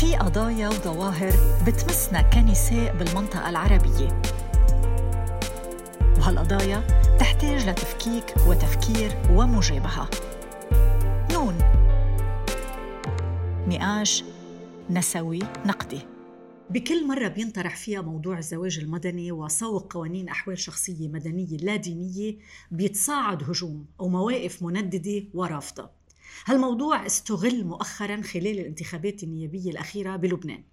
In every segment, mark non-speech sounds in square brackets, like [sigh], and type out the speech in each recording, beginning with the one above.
في قضايا وظواهر بتمسنا كنساء بالمنطقة العربية. وهالقضايا تحتاج لتفكيك وتفكير ومجابهة. نون. نقاش نسوي نقدي. بكل مرة بينطرح فيها موضوع الزواج المدني وسوق قوانين أحوال شخصية مدنية لا دينية بيتصاعد هجوم أو مواقف منددة ورافضة. هالموضوع استغل مؤخرا خلال الانتخابات النيابية الأخيرة بلبنان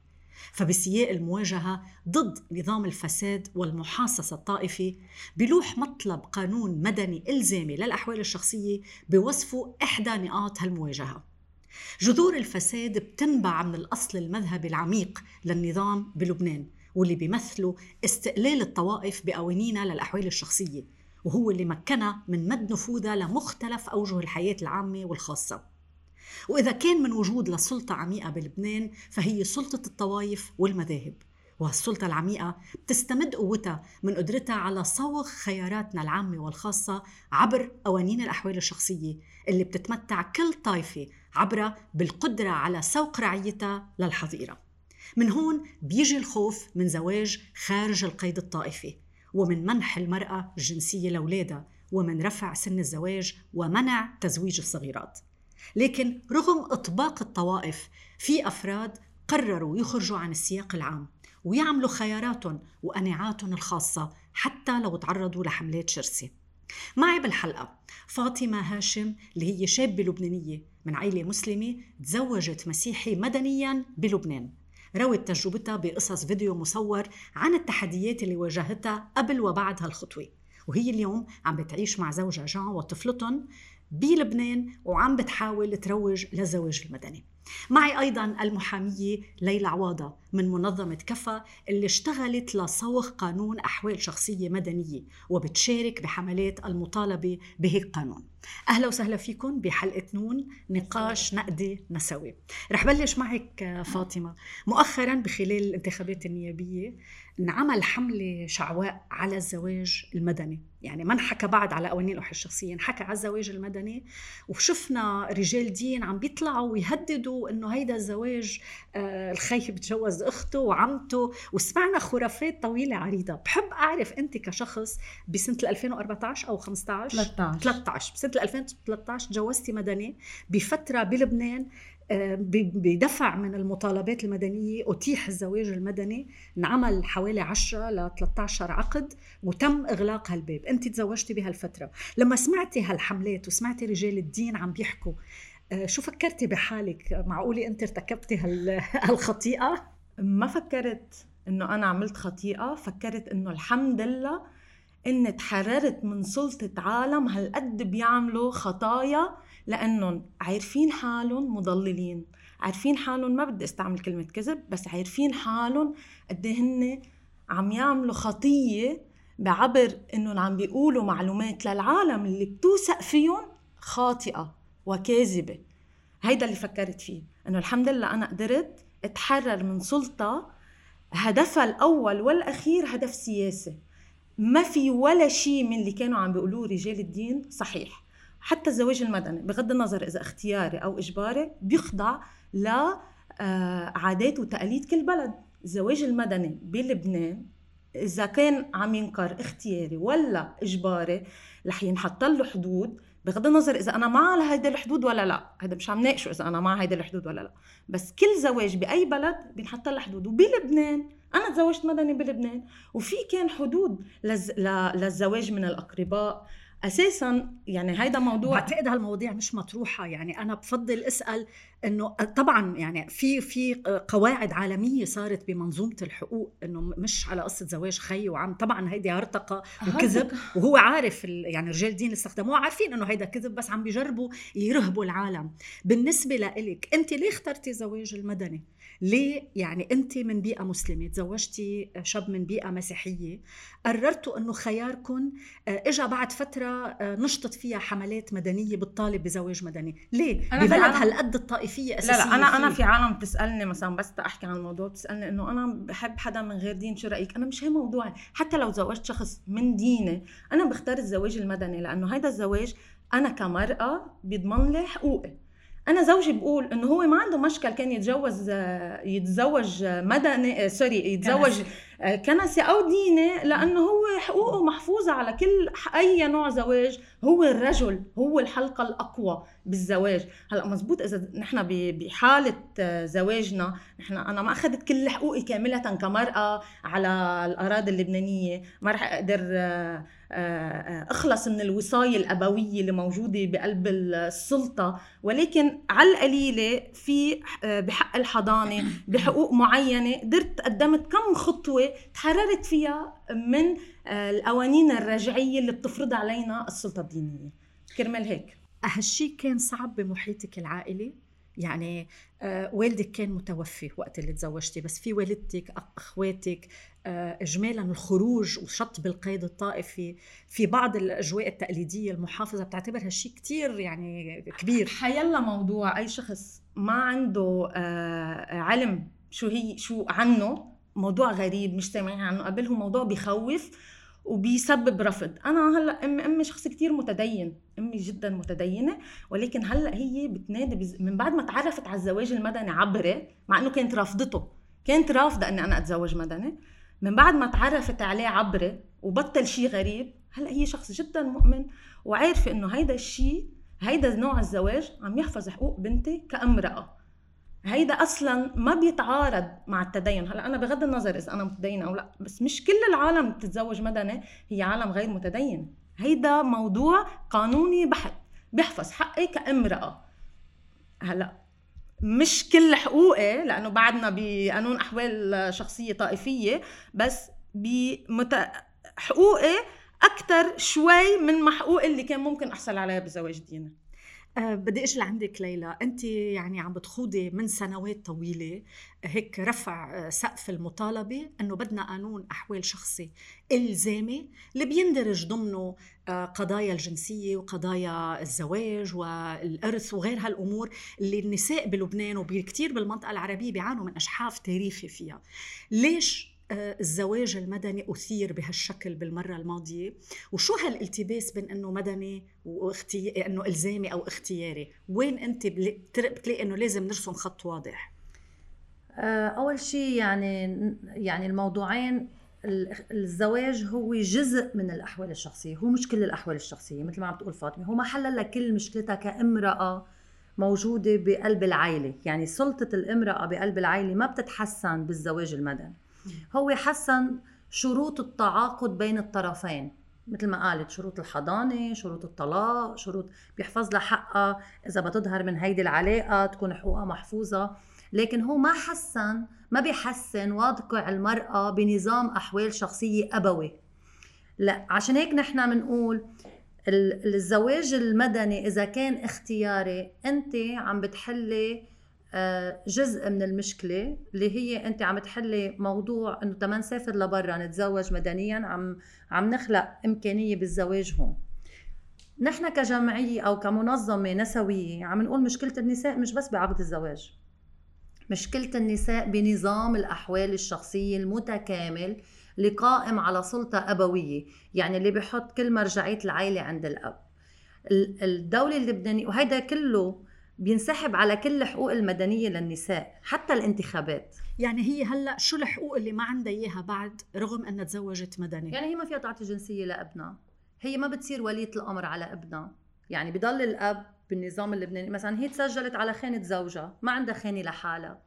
فبسياق المواجهة ضد نظام الفساد والمحاصصة الطائفي بلوح مطلب قانون مدني إلزامي للأحوال الشخصية بوصفه إحدى نقاط هالمواجهة. جذور الفساد بتنبع من الأصل المذهبي العميق للنظام بلبنان واللي بيمثلوا استقلال الطوائف بقوانينها للأحوال الشخصية. وهو اللي مكنها من مد نفوذها لمختلف أوجه الحياة العامة والخاصة. وإذا كان من وجود لسلطة عميقة بلبنان فهي سلطة الطوائف والمذاهب. وهالسلطة العميقة بتستمد قوتها من قدرتها على صوغ خياراتنا العامة والخاصة عبر قوانين الأحوال الشخصية اللي بتتمتع كل طائفة عبرها بالقدرة على سوق رعيتها للحظيرة. من هون بيجي الخوف من زواج خارج القيد الطائفي. ومن منح المرأة الجنسية لأولادها ومن رفع سن الزواج ومنع تزويج الصغيرات. لكن رغم إطباق الطوائف في أفراد قرروا يخرجوا عن السياق العام ويعملوا خياراتهم وقناعاتهم الخاصة حتى لو تعرضوا لحملات شرسة. معي بالحلقة فاطمة هاشم اللي هي شابة لبنانية من عائلة مسلمة تزوجت مسيحي مدنيا بلبنان. روت تجربتها بقصص فيديو مصور عن التحديات اللي واجهتها قبل وبعد هالخطوة. وهي اليوم عم بتعيش مع زوجها جان وطفلتهم بلبنان وعم بتحاول تروج للزواج المدني. معي أيضا المحامية ليلى عواضة من منظمة كفا اللي اشتغلت لصوغ قانون أحوال شخصية مدنية وبتشارك بحملات المطالبة بهيك قانون. أهلا وسهلا فيكم بحلقة نون نقاش نقدي نسوي. رح بلش معك فاطمة. مؤخرا بخلال الانتخابات النيابية انعمل حملة شعواء على الزواج المدني. يعني ما انحكى بعد على قوانين الأحوال الشخصية انحكى على الزواج المدني. وشفنا رجال دين عم بيطلعوا ويهددوا إنه هيدا الزواج آه الخي بتجوز أخته وعمته. وسمعنا خرافات طويلة عريضة. بحب أعرف أنت كشخص بسنة 2014 أو 15 13 13 بسنة 2013 تجوزتي مدني بفترة بلبنان آه، بدفع من المطالبات المدنية أتيح الزواج المدني انعمل حوالي 10 ل 13 عقد وتم إغلاق هالباب. أنت تزوجتي بهالفترة. لما سمعتي هالحملات وسمعتي رجال الدين عم بيحكوا آه، شو فكرتي بحالك؟ معقولة أنت ارتكبتي [laughs] هالخطيئة؟ ما فكرت إنه أنا عملت خطيئة فكرت إنه الحمد لله اني تحررت من سلطة عالم هالقد بيعملوا خطايا لانهم عارفين حالهم مضللين. عارفين حالهم ما بدي أستعمل كلمة كذب بس عارفين حالهم قد إيه هن عم يعملوا خطية بعبر انهم عم بيقولوا معلومات للعالم اللي بتوثق فيهم خاطئة وكاذبة. هيدا اللي فكرت فيه. إنه الحمد لله أنا قدرت أتحرر من سلطة هدفها الأول والأخير هدف سياسي. ما في ولا شيء من اللي كانوا عم بيقولوه رجال الدين صحيح. حتى الزواج المدني بغض النظر إذا اختياري أو إجباري بيخضع لعادات وتقاليد كل بلد. الزواج المدني بلبنان إذا كان عم ينكر اختياري ولا إجباري رح ينحط له حدود بغض النظر إذا أنا مع هيدي الحدود ولا لا. هذا مش عم ناقشه إذا أنا مع هيدي الحدود ولا لا. بس كل زواج بأي بلد بينحط له حدود. وبلبنان أنا تزوجت مدني بلبنان وفي كان حدود لز... للزواج من الأقرباء. أساسا يعني هيدا موضوع بعتقد هالمواضيع مش مطروحة. يعني أنا بفضل أسأل إنه طبعا يعني في في قواعد عالمية صارت بمنظومة الحقوق إنه مش على قصة زواج خي وعم. طبعا هيدي هرطقة وكذب وهو عارف يعني رجال الدين اللي استخدموه عارفين إنه هيدا كذب بس عم بيجربوا يرهبوا العالم. بالنسبة لإلك أنت ليه اخترتي زواج المدني؟ ليه يعني أنت من بيئة مسلمة تزوجتي شاب من بيئة مسيحية قررتوا إنه خياركم آه، اجى بعد فترة آه، نشطت فيها حملات مدنية بتطالب بزواج مدني. ليه؟ ببلد هالقد الطائفية اساسيه لا لا أنا فيه. أنا في عالم بتسألني مثلا بس أحكي عن الموضوع بتسألني إنه أنا بحب حدا من غير دين شو رأيك؟ أنا مش هي موضوعي. حتى لو تزوجت شخص من ديني أنا بختار الزواج المدني لأنه هذا الزواج أنا كمرأة بيضمن لي حقوقي. أنا زوجي بقول إنه هو ما عنده مشكل كان يتجوز يتزوج مدني سوري يتزوج كنسي. أو ديني لأنه هو حقوقه محفوظة على كل أي نوع زواج هو الرجل هو الحلقة الأقوى. بالزواج. هلأ مزبوط إذا نحن بحالة زواجنا نحن أنا ما أخذت كل حقوقي كاملة كمرأة على الأراضي اللبنانية. ما رح أقدر أخلص من الوصاية الأبوية اللي موجودة بقلب السلطة. ولكن على القليلة في بحق الحضانة بحقوق معينة قدرت قدمت كم خطوة تحررت فيها من القوانين الرجعية اللي بتفرض علينا السلطة الدينية. كرمال هيك. هالشي كان صعب بمحيطك العائلي؟ يعني آه والدك كان متوفي وقت اللي تزوجتي بس في والدتك أخواتك آه اجمالا الخروج وشطب القيد الطائفي في بعض الأجواء التقليدية المحافظة بتعتبر هالشيء كثير يعني كبير. حيلا موضوع أي شخص ما عنده آه علم شو هي شو عنه موضوع غريب مش سامعين عنه. قبل هو موضوع بخوف وبيسبب رفض. أنا هلأ امي امي شخص كتير متدين أمي جدا متدينة ولكن هلأ هي بتنادي بز... من بعد ما تعرفت على الزواج المدني عبري مع إنه كانت رافضته. كانت رافضة إني أنا أتزوج مدني. من بعد ما تعرفت عليه عبري وبطل شيء غريب هلأ هي شخص جدا مؤمن وعارفة إنه هيدا الشيء هيدا نوع الزواج عم يحفظ حقوق بنتي كأمرأة. هيدا أصلا ما بيتعارض مع التدين. هلأ أنا بغض النظر إذا أنا متدينة أو لا بس مش كل العالم بتتزوج مدني هي عالم غير متدين. هيدا موضوع قانوني بحت بيحفظ حقي كامرأة. هلأ مش كل حقوقي لأنه بعدنا بقانون أحوال شخصية طائفية بس بمت... حقوقي أكثر شوي من حقوقي اللي كان ممكن أحصل عليها بزواج ديني. أه بدي أجي لعندك ليلى. أنت يعني عم بتخوضي من سنوات طويلة هيك رفع آه، سقف المطالبة إنه بدنا قانون أحوال شخصي إلزامي اللي بيندرج ضمنه آه، قضايا الجنسية وقضايا الزواج والإرث وغير هالأمور اللي النساء بلبنان وبكثير بالمنطقة العربية بيعانوا من أشحاف تاريخي فيها. ليش آه، الزواج المدني أثير بهالشكل بالمرة الماضية. وشو هالالتباس بين أنه مدني واختي... أنه إلزامي أو اختياري؟ وين أنت بتلاقي أنه لازم نرسم خط واضح؟ آه، أول شيء يعني يعني الموضوعين الزواج هو جزء من الأحوال الشخصية. هو مش كل الأحوال الشخصية مثل ما عم تقول فاطمة. هو ما لك كل مشكلتها كامرأة موجودة بقلب العائلة يعني سلطة الامرأة بقلب العائلة ما بتتحسن بالزواج المدني. هو حسن شروط التعاقد بين الطرفين مثل ما قالت شروط الحضانة شروط الطلاق شروط بيحفظ لها حقها إذا بتظهر من هيدي العلاقة تكون حقوقها محفوظة. لكن هو ما حسن ما بيحسن واقع المرأة بنظام أحوال شخصية أبوي. لا عشان هيك نحن بنقول الزواج المدني إذا كان اختياري أنت عم بتحلي جزء من المشكلة اللي هي أنت عم تحلي موضوع إنه تما نسافر لبرا نتزوج مدنيا عم عم نخلق إمكانية بالزواج هون. نحن كجمعية أو كمنظمة نسوية عم نقول مشكلة النساء مش بس بعقد الزواج. مشكلة النساء بنظام الأحوال الشخصية المتكامل اللي قائم على سلطة أبوية يعني اللي بحط كل مرجعية العائله عند الأب. الدولة اللبنانية وهيدا كله بينسحب على كل الحقوق المدنية للنساء حتى الانتخابات. يعني هي هلأ شو الحقوق اللي ما عندها إياها بعد رغم أنها تزوجت مدني؟ يعني هي ما فيها تعطي جنسية لأبنها. هي ما بتصير ولية الأمر على ابنها. يعني بضل الأب بالنظام اللبناني. مثلا هي تسجلت على خانة زوجها ما عندها خانة لحالها.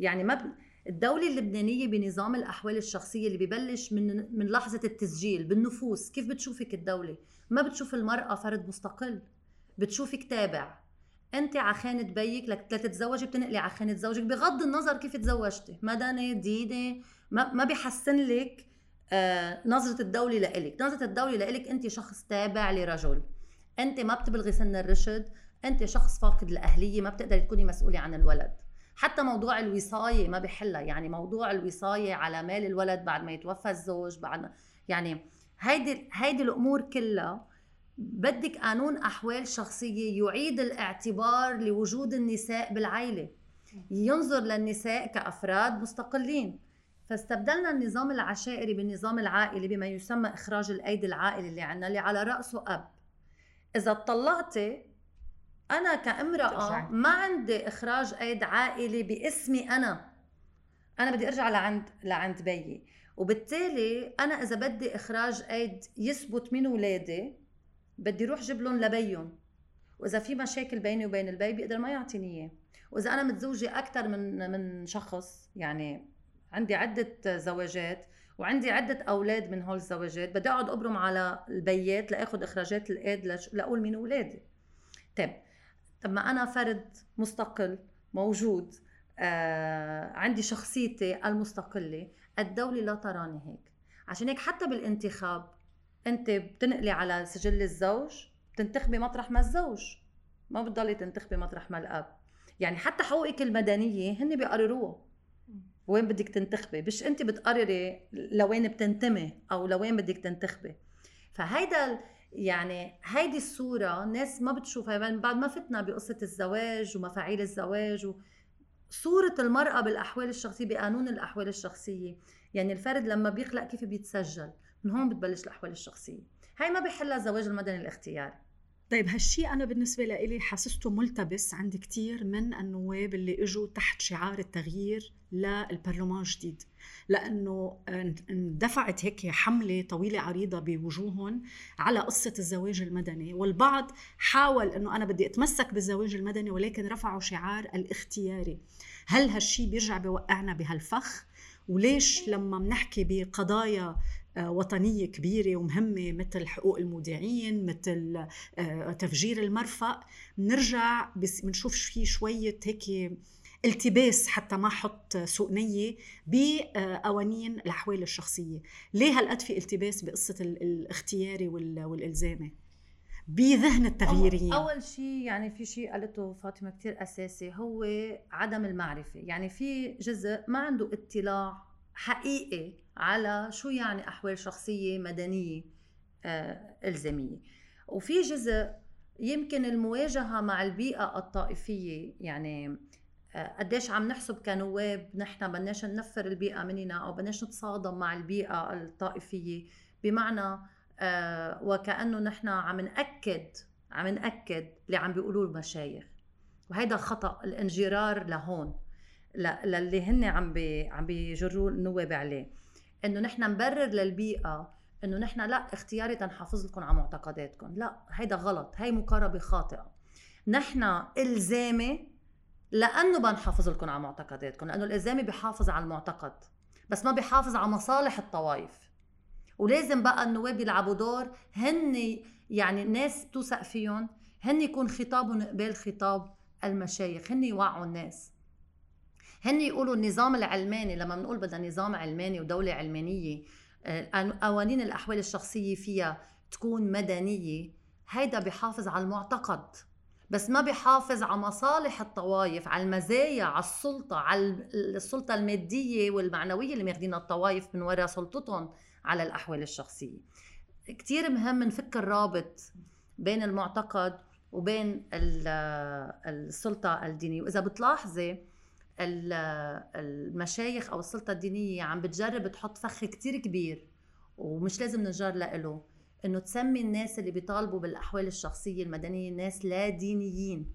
يعني ما ب... الدولة اللبنانية بنظام الأحوال الشخصية اللي ببلش من من لحظة التسجيل بالنفوس. كيف بتشوفك الدولة؟ ما بتشوف المرأة فرد مستقل. بتشوفك تابع. انت على خانه بيك لك تتزوجي بتنقلي على خانه زوجك بغض النظر كيف تزوجتي مدني ديني ما, ما بيحسن لك آه نظرة الدولة لإلك. نظرة الدولة لإلك انت شخص تابع لرجل. انت ما بتبلغي سن الرشد انت شخص فاقد الاهليه ما بتقدري تكوني مسؤولة عن الولد. حتى موضوع الوصاية ما بحلها يعني موضوع الوصاية على مال الولد بعد ما يتوفى الزوج بعد يعني هيدي هيدي الأمور كلها بدك قانون أحوال شخصية يعيد الاعتبار لوجود النساء بالعائله ينظر للنساء كأفراد مستقلين. فاستبدلنا النظام العشائري بالنظام العائلي بما يسمى إخراج الأيدي العائلي اللي عندنا اللي على رأسه أب. إذا طلقتي أنا كامرأة ما عندي إخراج أيد عائلي باسمي أنا. أنا بدي أرجع لعند لعند بيي. وبالتالي أنا إذا بدي إخراج أيد يثبت من ولادي بدي أروح جيب لهم لبيهم. وإذا في مشاكل بيني وبين البي بيقدر ما يعطيني إياه. وإذا أنا متزوجة أكثر من من شخص يعني عندي عدة زواجات وعندي عدة أولاد من هول الزواجات بدي أقعد أبرم على البيات لأخذ إخراجات الإيد لأقول مين أولادي. طيب طب ما أنا فرد مستقل موجود آه عندي شخصيتي المستقلة الدولة لا تراني هيك. عشان هيك حتى بالانتخاب أنت بتنقلي على سجل الزوج بتنتخبي مطرح ما الزوج. ما بتضلي تنتخبي مطرح ما الأب. يعني حتى حقوقك المدنية هن بيقرروها. وين بدك تنتخبي؟ مش أنت بتقرري لوين بتنتمي أو لوين بدك تنتخبي. فهيدا يعني هيدي الصورة ناس ما بتشوفها. يعني بعد ما فتنا بقصة الزواج ومفاعيل الزواج و... صورة المرأة بالأحوال الشخصية بقانون الأحوال الشخصية. يعني الفرد لما بيخلق كيف بيتسجل؟ من هون بتبلش الأحوال الشخصية. هاي ما بيحلها الزواج المدني الاختياري طيب هالشيء أنا بالنسبة لإلي حسسته ملتبس عند كتير من النواب اللي إجوا تحت شعار التغيير للبرلمان الجديد. لأنه اندفعت هيك حملة طويلة عريضة بوجوههم على قصة الزواج المدني والبعض حاول أنه أنا بدي أتمسك بالزواج المدني ولكن رفعوا شعار الاختياري. هل هالشيء بيرجع بيوقعنا بهالفخ؟ وليش لما بنحكي بقضايا وطنية كبيرة ومهمة مثل حقوق المودعين مثل آه، تفجير المرفأ. بنرجع بنشوف في شوية هيك التباس حتى ما أحط سوء نية بقوانين الأحوال الشخصية. ليه هالقد في التباس بقصة الاختياري والالزامي بذهن التغييريين أول شيء يعني في شيء قالته فاطمة كثير أساسي هو عدم المعرفة. يعني في جزء ما عنده اطلاع حقيقي على شو يعني أحوال شخصية مدنية آه إلزامية. وفي جزء يمكن المواجهة مع البيئة الطائفية يعني آه قديش عم نحسب كنواب نحن بدناش ننفر البيئة مننا أو بدناش نتصادم مع البيئة الطائفية. بمعنى آه وكأنه نحن عم نأكد عم نأكد اللي عم بيقولوه المشايخ. وهيدا خطأ الانجرار لهون. للي هن عم بي عم بيجروا النواب عليه انه نحن نبرر للبيئة انه نحن لا اختياري تنحافظ لكم على معتقداتكم. لا هيدا غلط. هي مقاربة خاطئة. نحن إلزامي لأنه بنحافظ لكم على معتقداتكم لأنه الإلزامي بيحافظ على المعتقد بس ما بيحافظ على مصالح الطوائف ولازم بقى النواب يلعبوا دور هن يعني الناس توثق فيهم هن يكون خطابهم قبال خطاب المشايخ هن يوعوا الناس. هن يقولوا النظام العلماني لما بنقول بدنا نظام علماني ودولة علمانية آه، قوانين الأحوال الشخصية فيها تكون مدنية هيدا بيحافظ على المعتقد. بس ما بيحافظ على مصالح الطوائف على المزايا على السلطة على السلطة المادية والمعنوية اللي ماخذينها الطوائف من وراء سلطتهم على الأحوال الشخصية. كتير مهم نفك الرابط بين المعتقد وبين السلطة الدينية. وإذا بتلاحظي المشايخ أو السلطة الدينية عم بتجرب تحط فخ كتير كبير ومش لازم ننجر له إنه تسمي الناس اللي بيطالبوا بالأحوال الشخصية المدنية ناس لا دينيين.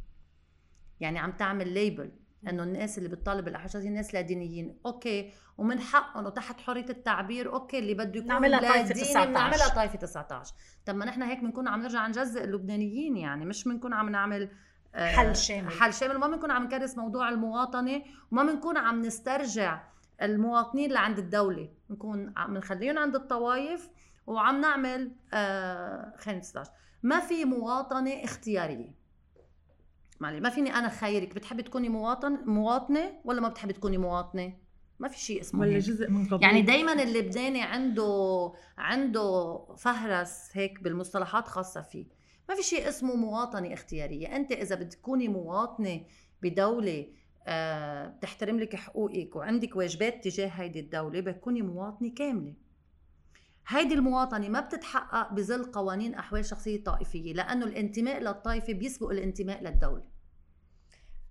يعني عم تعمل label إنه الناس اللي بتطالب بالأحوال الشخصية ناس لا دينيين. okay ومن حقهم وتحت حرية التعبير okay اللي بده يكون نعملها طائفه 19 نعملها طائفه 19 طب ما نحن هيك بنكون عم نرجع نجزء اللبنانيين يعني مش بنكون عم نعمل حل شامل. حل شامل. وما بنكون عم نكرس موضوع المواطنة وما بنكون عم نسترجع المواطنين اللي عند الدولة. بنكون عم نخليهم عند الطوائف وعم نعمل آه خلينا 16 ما في مواطنة اختيارية. معلي ما فيني أنا خيرك. بتحبي تكوني مواطن مواطنة ولا ما بتحبي تكوني مواطنة؟ ما في شيء اسمه ولا جزء من قضية يعني دائما اللبناني عنده عنده فهرس هيك بالمصطلحات خاصة فيه. ما في شيء اسمه مواطنة اختيارية. أنت إذا بتكوني مواطنة بدولة آه، بتحترم لك حقوقك وعندك واجبات تجاه هيدي الدولة بتكوني مواطنة كاملة. هيدي المواطنة ما بتتحقق بظل قوانين أحوال شخصية طائفية لأنه الانتماء للطائفة بيسبق الانتماء للدولة.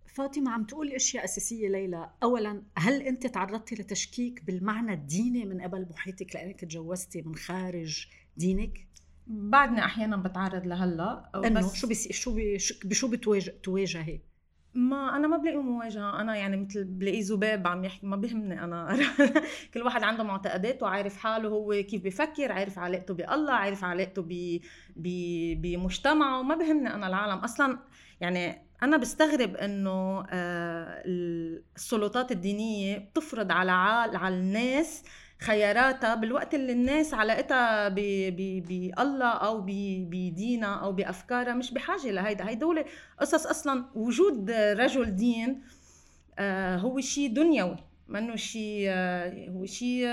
فاطمة عم تقول أشياء أساسية ليلى، اولا هل أنت تعرضتي لتشكيك بالمعنى الديني من قبل محيطك لأنك تجوزتي من خارج دينك؟ بعدني أحيانا بتعرض لهلا إنه شو بس شو بشو بتواجه تواجهي ما أنا ما بلاقي مواجهة أنا يعني مثل بلاقي ذباب عم يحكي ما بهمني أنا. [laughs] كل واحد عنده معتقداته وعارف حاله هو كيف بفكر عارف علاقته بالله عارف علاقته ب بمجتمعه ما بهمني أنا العالم. أصلا يعني أنا بستغرب إنه آه، السلطات الدينية بتفرض على على الناس خياراتها بالوقت اللي الناس علاقتها بالله أو بدينها أو بافكارها مش بحاجة لهيدا. هيدول قصص أصلا وجود رجل دين آه، هو شيء دنيوي منه شيء آه، هو شيء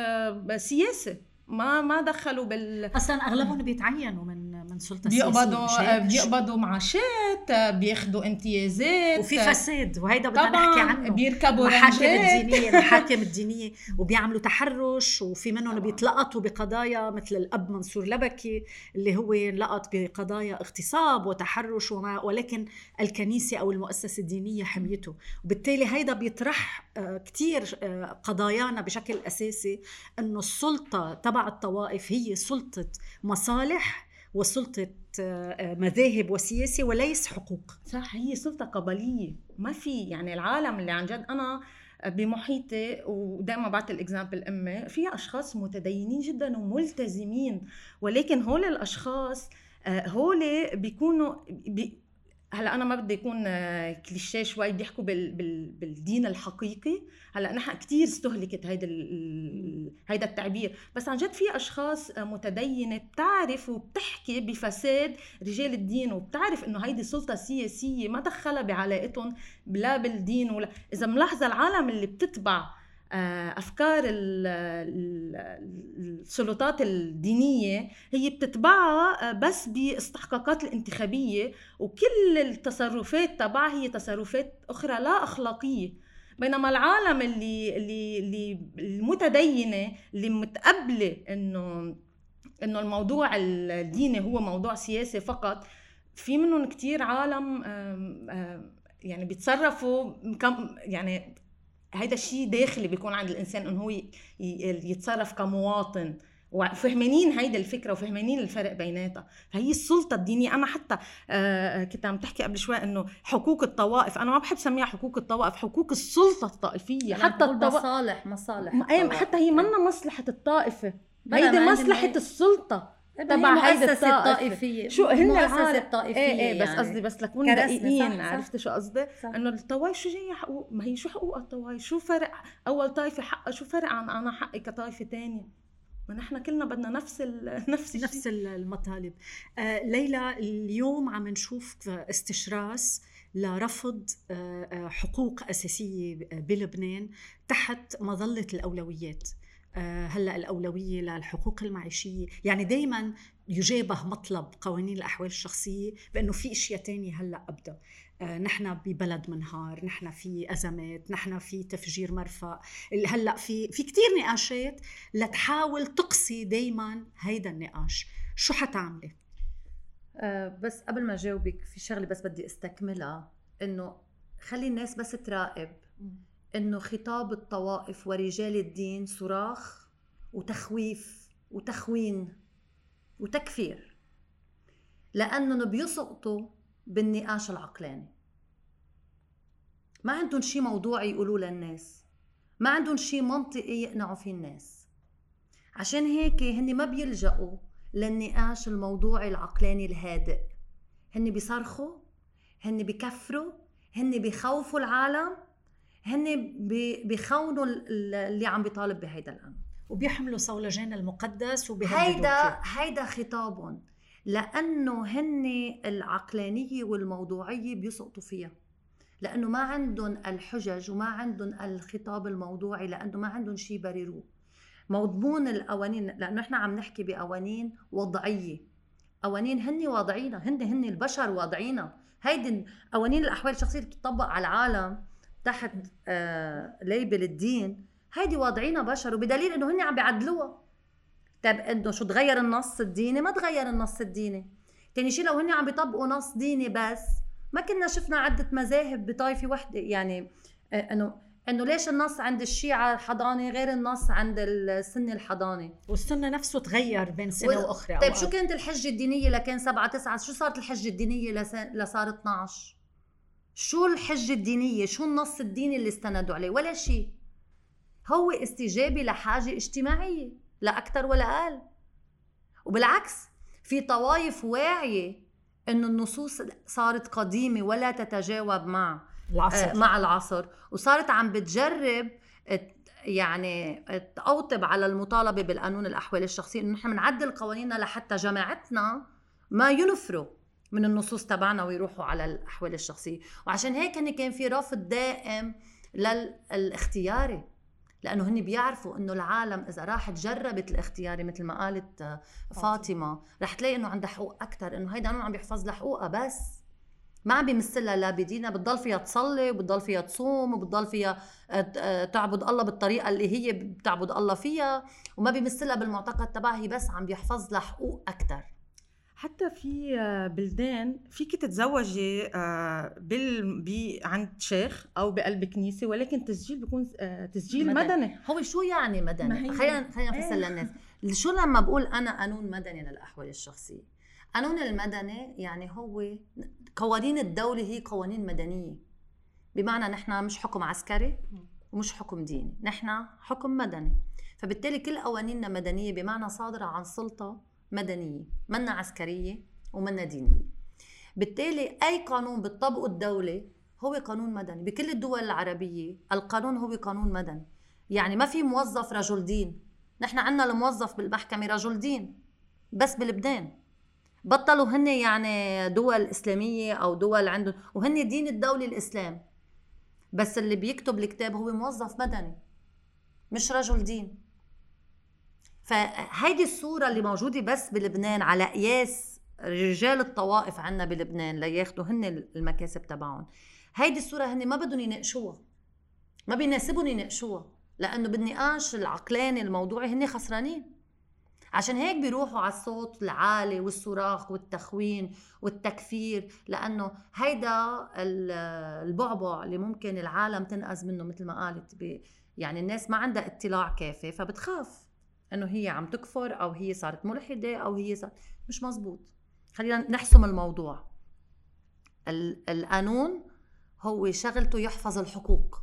سياسي ما ما دخلوا بال أصلا أغلبهم بيتعينوا من من سلطة بيقبضوا بيقبضوا معاشات بياخذوا امتيازات. وفي فساد وهيدا بدنا نحكي عنه. بيركبوا المحاكم الدينية [laughs] المحاكم الدينية وبيعملوا تحرش وفي منهم بيتلقطوا بقضايا مثل الأب منصور لبكي اللي هو انلقط بقضايا اغتصاب وتحرش وما ولكن الكنيسة أو المؤسسة الدينية حميته. وبالتالي هيدا بيطرح آه، كثير آه، قضايانا بشكل أساسي إنه السلطة تبع الطوائف هي سلطة مصالح وسلطة آه، مذاهب وسياسة وليس حقوق. صح هي سلطة قبلية. ما في يعني العالم اللي عن جد أنا بمحيطي ودائما بعطي ال example أمي في أشخاص متدينين جدا وملتزمين ولكن هول الأشخاص هول بيكونوا بي هلا أنا ما بدي يكون آه، كليشيه شوي بيحكوا بال بال بالدين الحقيقي. هلا نحن كثير استهلكت هيدا هيدا التعبير. بس عن جد في أشخاص آه، متدينة بتعرف وبتحكي بفساد رجال الدين وبتعرف إنه هيدي سلطة سياسية ما دخلها بعلاقتهم لا بالدين ولا. إذا ملاحظة العالم اللي بتتبع أفكار السلطات الدينية هي بتتبعها آه، بس باستحقاقات الانتخابية وكل التصرفات تبعها هي تصرفات أخرى لا أخلاقية. بينما العالم اللي اللي اللي المتدينة اللي متقبلة إنه إنه الموضوع الديني هو موضوع سياسي فقط في منهم كتير عالم يعني بيتصرفوا يعني هيدا الشيء داخلي بيكون عند الإنسان إنه هو يتصرف كمواطن. وفهمانين هيدا الفكرة وفهمانين الفرق بيناتها. فهي السلطة الدينية. أنا حتى آه كنت عم تحكي قبل شوي إنه حقوق الطوائف. أنا ما بحب سميها حقوق الطوائف حقوق السلطة الطائفية. حتى الطوائف مصالح مصالح إيه، حتى هي منا مصلحة الطائفة. هيدي مصلحة السلطة. تبع هيدي الطائفية شو هن المؤسسه الطائفية إيه إيه بس يعني. قصدي بس لكون دقيقين عرفت شو قصدي؟ إنه الطوائف شو جاي حقوق ما هي شو حقوق الطوائف؟ شو فرق أول طائفة حقها شو فرق عن أنا حقي كطائفة ثانية؟ ما نحن كلنا بدنا نفس [laughs] نفس نفس المطالب آه ليلى اليوم عم نشوف استشراس لرفض آه, آه، حقوق أساسية بلبنان تحت مظلة الأولويات هلأ الأولوية للحقوق المعيشية. يعني دائما يجابه مطلب قوانين الأحوال الشخصية بأنه في إشياء تانية هلأ أبدأ. آه، نحن ببلد منهار نحن في أزمات نحن في تفجير مرفأ. هلأ في في كثير نقاشات لتحاول تقصي دائما هيدا النقاش. شو حتعملي؟ أه بس قبل ما جاوبك في شغلة بس بدي استكملها إنه خلي الناس بس تراقب. إنه خطاب الطوائف ورجال الدين صراخ وتخويف وتخوين وتكفير لأنهم بيسقطوا بالنقاش العقلاني. ما عندهم شيء موضوعي يقولوه للناس ما عندهم شيء منطقي يقنعوا فيه الناس. عشان هيك هن ما بيلجأوا للنقاش الموضوعي العقلاني الهادئ. هن بيصرخوا هن بكفروا هن بخوفوا العالم هن بيخونوا اللي عم بيطالب بهيدا الأمر. وبيحملوا صولجان المقدس هيدا هيدا خطابهم لأنه هن العقلانية والموضوعية بيسقطوا فيها. لأنه ما عندهم الحجج وما عندهم الخطاب الموضوعي لأنه ما عندهم شيء يبرروه مضمون القوانين لأنه إحنا عم نحكي بقوانين وضعية. قوانين هن واضعينها هن هن البشر واضعينها. هيدي قوانين الأحوال الشخصية بتطبق على العالم تحت آه ليبل الدين. هيدي واضعينها بشر وبدليل إنه هن عم بيعدلوها طيب إنه شو تغير النص الديني؟ ما تغير النص الديني. تاني شيء لو هن عم بيطبقوا نص ديني بس ما كنا شفنا عدة مذاهب بطائفة وحدة. يعني آه إنه إنه ليش النص عند الشيعة الحضانة غير النص عند السنة الحضانة والسنة نفسه تغير بين سنة و... وأخرى. طيب شو كانت الحجة الدينية لكان سبعة تسعة؟ شو صارت الحجة الدينية لس... لصار 12 شو الحجة الدينية؟ شو النص الديني اللي استندوا عليه؟ ولا شيء. هو استجابة لحاجة اجتماعية لا أكثر ولا أقل. وبالعكس في طوائف واعية إنه النصوص صارت قديمة ولا تتجاوب مع العصر. آه، مع العصر. وصارت عم بتجرب يعني تأوطب على المطالبة بالقانون الأحوال الشخصية إنه نحن بنعدل قوانيننا لحتى جماعتنا ما ينفروا. من النصوص تبعنا ويروحوا على الأحوال الشخصية. وعشان هيك كان في رفض دائم للاختياري لأنه هن بيعرفوا إنه العالم إذا راحت جربت الاختياري مثل ما قالت آه، فاطمة. رح تلاقي إنه عندها حقوق أكثر إنه هيدا عم بيحفظ لها حقوقها بس. ما عم بيمثلها لا بدينها بتضل فيها تصلي وبتضل فيها تصوم وبتضل فيها آه، آه، تعبد الله بالطريقة اللي هي بتعبد الله فيها. وما بيمثلها بالمعتقد تبعها هي بس عم بيحفظ لها حقوق أكثر حتى في آه، بلدان فيك تتزوجي بال بي عند شيخ أو بقلب كنيسة ولكن تسجيل بيكون تسجيل مدني, مدني. هو شو يعني مدني؟ خلينا خلينا نفسر إيه. للناس شو لما بقول أنا قانون مدني للأحوال الشخصية؟ قانون المدني يعني هو قوانين الدولة هي قوانين مدنية. بمعنى نحن مش حكم عسكري ومش حكم ديني نحن حكم مدني. فبالتالي كل قوانيننا مدنية بمعنى صادرة عن سلطة مدنية منا عسكرية ومنا دينية. بالتالي أي قانون بتطبقه الدولة هو قانون مدني. بكل الدول العربية القانون هو قانون مدني. يعني ما في موظف رجل دين. نحن عندنا الموظف بالمحكمة رجل دين بس بلبنان. بطلوا هن يعني دول إسلامية أو دول عندهم وهن دين الدولة الإسلام. بس اللي بيكتب الكتاب هو موظف مدني مش رجل دين. فهيدي الصورة اللي موجودة بس بلبنان على قياس رجال الطوائف عنا بلبنان لياخدوا هن المكاسب تبعهم. هيدي الصورة هن ما بدهم يناقشوها. ما بيناسبهم يناقشوها. لأنه بالنقاش العقلاني الموضوعي هن خسرانين. عشان هيك بيروحوا على الصوت العالي والصراخ والتخوين والتكفير. لأنه هيدا البعبع اللي ممكن العالم تنقذ منه مثل ما قالت يعني الناس ما عندها اطلاع كافي فبتخاف. إنه هي عم تكفر أو هي صارت ملحدة أو هي صارت مش مزبوط. خلينا نحسم الموضوع. القانون هو شغلته يحفظ الحقوق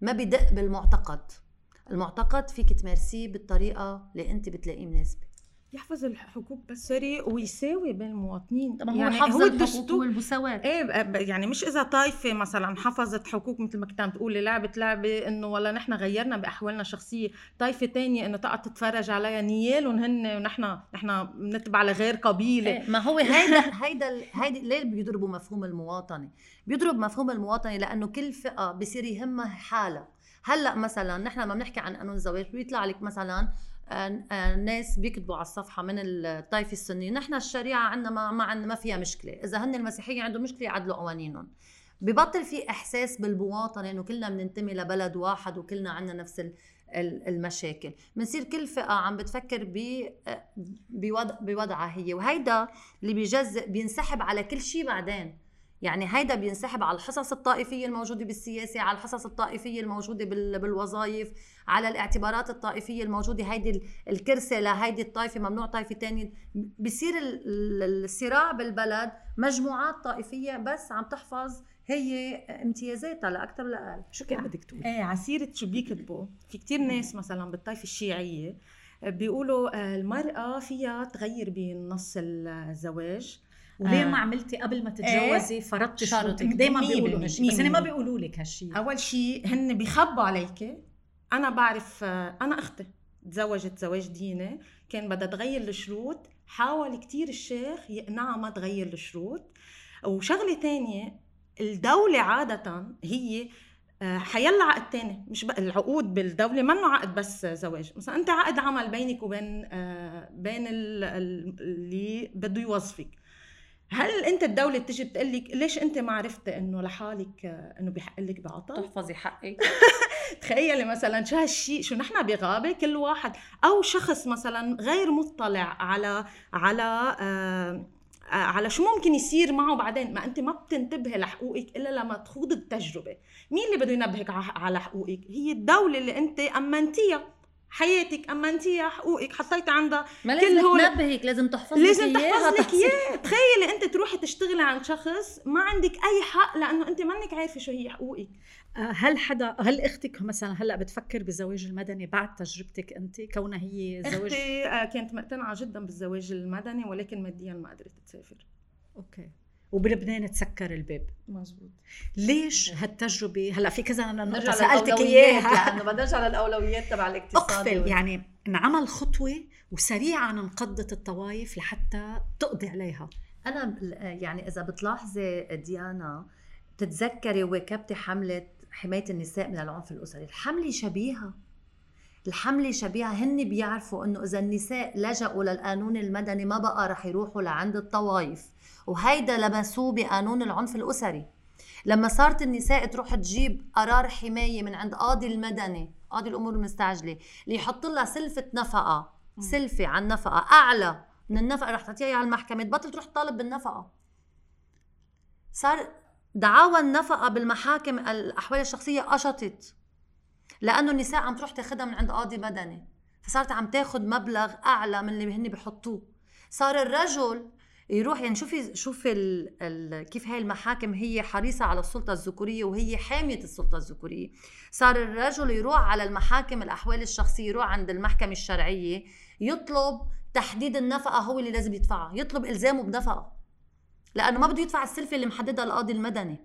ما بدق بالمعتقد. المعتقد فيك تمارسيه بالطريقة اللي أنت بتلاقيه مناسبة. يحفظ الحقوق بس سوري ويساوي بين المواطنين. طبعا يعني هو حفظ الحقوق والمساواة؟ إيه يعني مش إذا طائفة مثلا حفظت حقوق مثل ما كنت عم تقولي لعبة لعبة إنه والله نحن غيرنا بأحوالنا الشخصية، طائفة تانية إنه تقعد تتفرج عليها نيالهم هن ونحن نحن بنتبع لغير قبيلة. إيه ما هو هيدا [laughs] هيدا هيدا ليه بيضربوا مفهوم المواطنة؟ بيضرب مفهوم المواطنة لأنه كل فئة بصير يهمها حالها. هلأ مثلا نحن لما بنحكي عن قانون الزواج بيطلع لك مثلا ناس بيكتبوا على الصفحة من الطائفه السنيه نحن الشريعة عندنا ما ما, عندنا ما فيها مشكلة. إذا هن المسيحيه عندهم مشكلة يعدلوا قوانينهم. ببطل في إحساس بالمواطنة إنه كلنا بننتمي لبلد واحد وكلنا عندنا نفس المشاكل. بنصير كل فئة عم بتفكر آه، بوضعها هي. وهيدا اللي بيجزء بينسحب على كل شيء بعدين. يعني هيدا بينسحب على الحصص الطائفية الموجودة بالسياسة على الحصص الطائفية الموجودة بالوظائف على الاعتبارات الطائفية الموجودة. هيدي الكرسي لهيدي الطائفة ممنوع طائفة ثانية بصير الصراع بالبلد مجموعات طائفية بس عم تحفظ هي امتيازاتها لا أكثر ولا أقل شو كان بدك تقول إيه عسيرة شو بيكتبوا في كتير ناس مثلا بالطائفة الشيعية بيقولوا آه، المرأة فيها تغير بنص الزواج. وليه آه. ما عملتي قبل ما تتجوزي إيه فرضتي شروطك؟ دائما بيقولوا بس هن ما بيقولوا لك هالشيء أول شيء هن بيخبوا عليك أنا بعرف آه، أنا أختي تزوجت زواج ديني كان بدها تغير الشروط حاول كتير الشيخ يقنعها ما تغير الشروط. وشغلة تانية الدولة عادة هي آه، حيلا عقد تاني. مش بقى العقود بالدولة منه عقد بس زواج. مثلا أنت عقد عمل بينك وبين بين اللي بده يوظفك. هل أنت الدولة بتجي بتقول لك ليش أنت ما عرفتي إنه لحالك إنه بحق لك بعطل؟ تحفظي حقك. [laughs] تخيلي مثلا شو هالشيء شو نحن بغابة كل واحد. أو شخص مثلا غير مطلع على على آه على شو ممكن يصير معه بعدين. ما أنت ما بتنتبهي لحقوقك إلا لما تخوض التجربة. مين اللي بده ينبهك على حقوقك؟ هي الدولة اللي أنت أمنتيها. حياتك امنتيها حقوقك حطيتي عندها ما كل هول. تنبهك لازم تحفظ لازم تحفظ لك اياه تخيلي أنت تروحي تشتغلي عند شخص ما عندك أي حق لأنه أنت منك عارفة شو هي حقوقك. آه، هل حدا هل أختك مثلا هلأ بتفكر بالزواج المدني بعد تجربتك أنت؟ كونها هي زواج أختي آه، كانت مقتنعة جدا بالزواج المدني ولكن ماديا ما قدرت تسافر. أوكي. وبلبنان تسكر الباب. مزبوط. ليش هالتجربة؟ هلا في كذا نقطه سألتك إياها. لأنه بدنا على الاولويات تبع الاقتصاد أقفل. يعني انعمل خطوة وسريعا انقضت الطوائف لحتى تقضي عليها. أنا يعني إذا بتلاحظي ديانا تتذكري واكبتي حمله حماية النساء من العنف الأسري. الحملة شبيهة. الحملة شبيهة. هن بيعرفوا إنه إذا النساء لجأوا للقانون المدني ما بقى رح يروحوا لعند الطوائف. وهيدا لمسوه بقانون العنف الأسري. لما صارت النساء تروح تجيب قرار حماية من عند قاضي المدني قاضي الأمور المستعجلة اللي يحط لها سلفة نفقة سلفة عن نفقة أعلى من النفقة رح تعطيها على المحكمة تبطل تروح تطالب بالنفقة. صار دعاوى النفقة بالمحاكم الأحوال الشخصية قشطت لأنه النساء عم تروح تاخذها من عند قاضي مدني. فصارت عم تاخذ مبلغ أعلى من اللي هن بحطوه. صار الرجل يروح يعني شوفي شوفي ال ال كيف هاي المحاكم هي حريصة على السلطة الذكورية وهي حامية السلطة الذكورية. صار الرجل يروح على المحاكم الأحوال الشخصية يروح عند المحكمة الشرعية يطلب تحديد النفقة هو اللي لازم يدفعها يطلب إلزامه بنفقه لأنه ما بده يدفع السلفه اللي محددها القاضي المدني.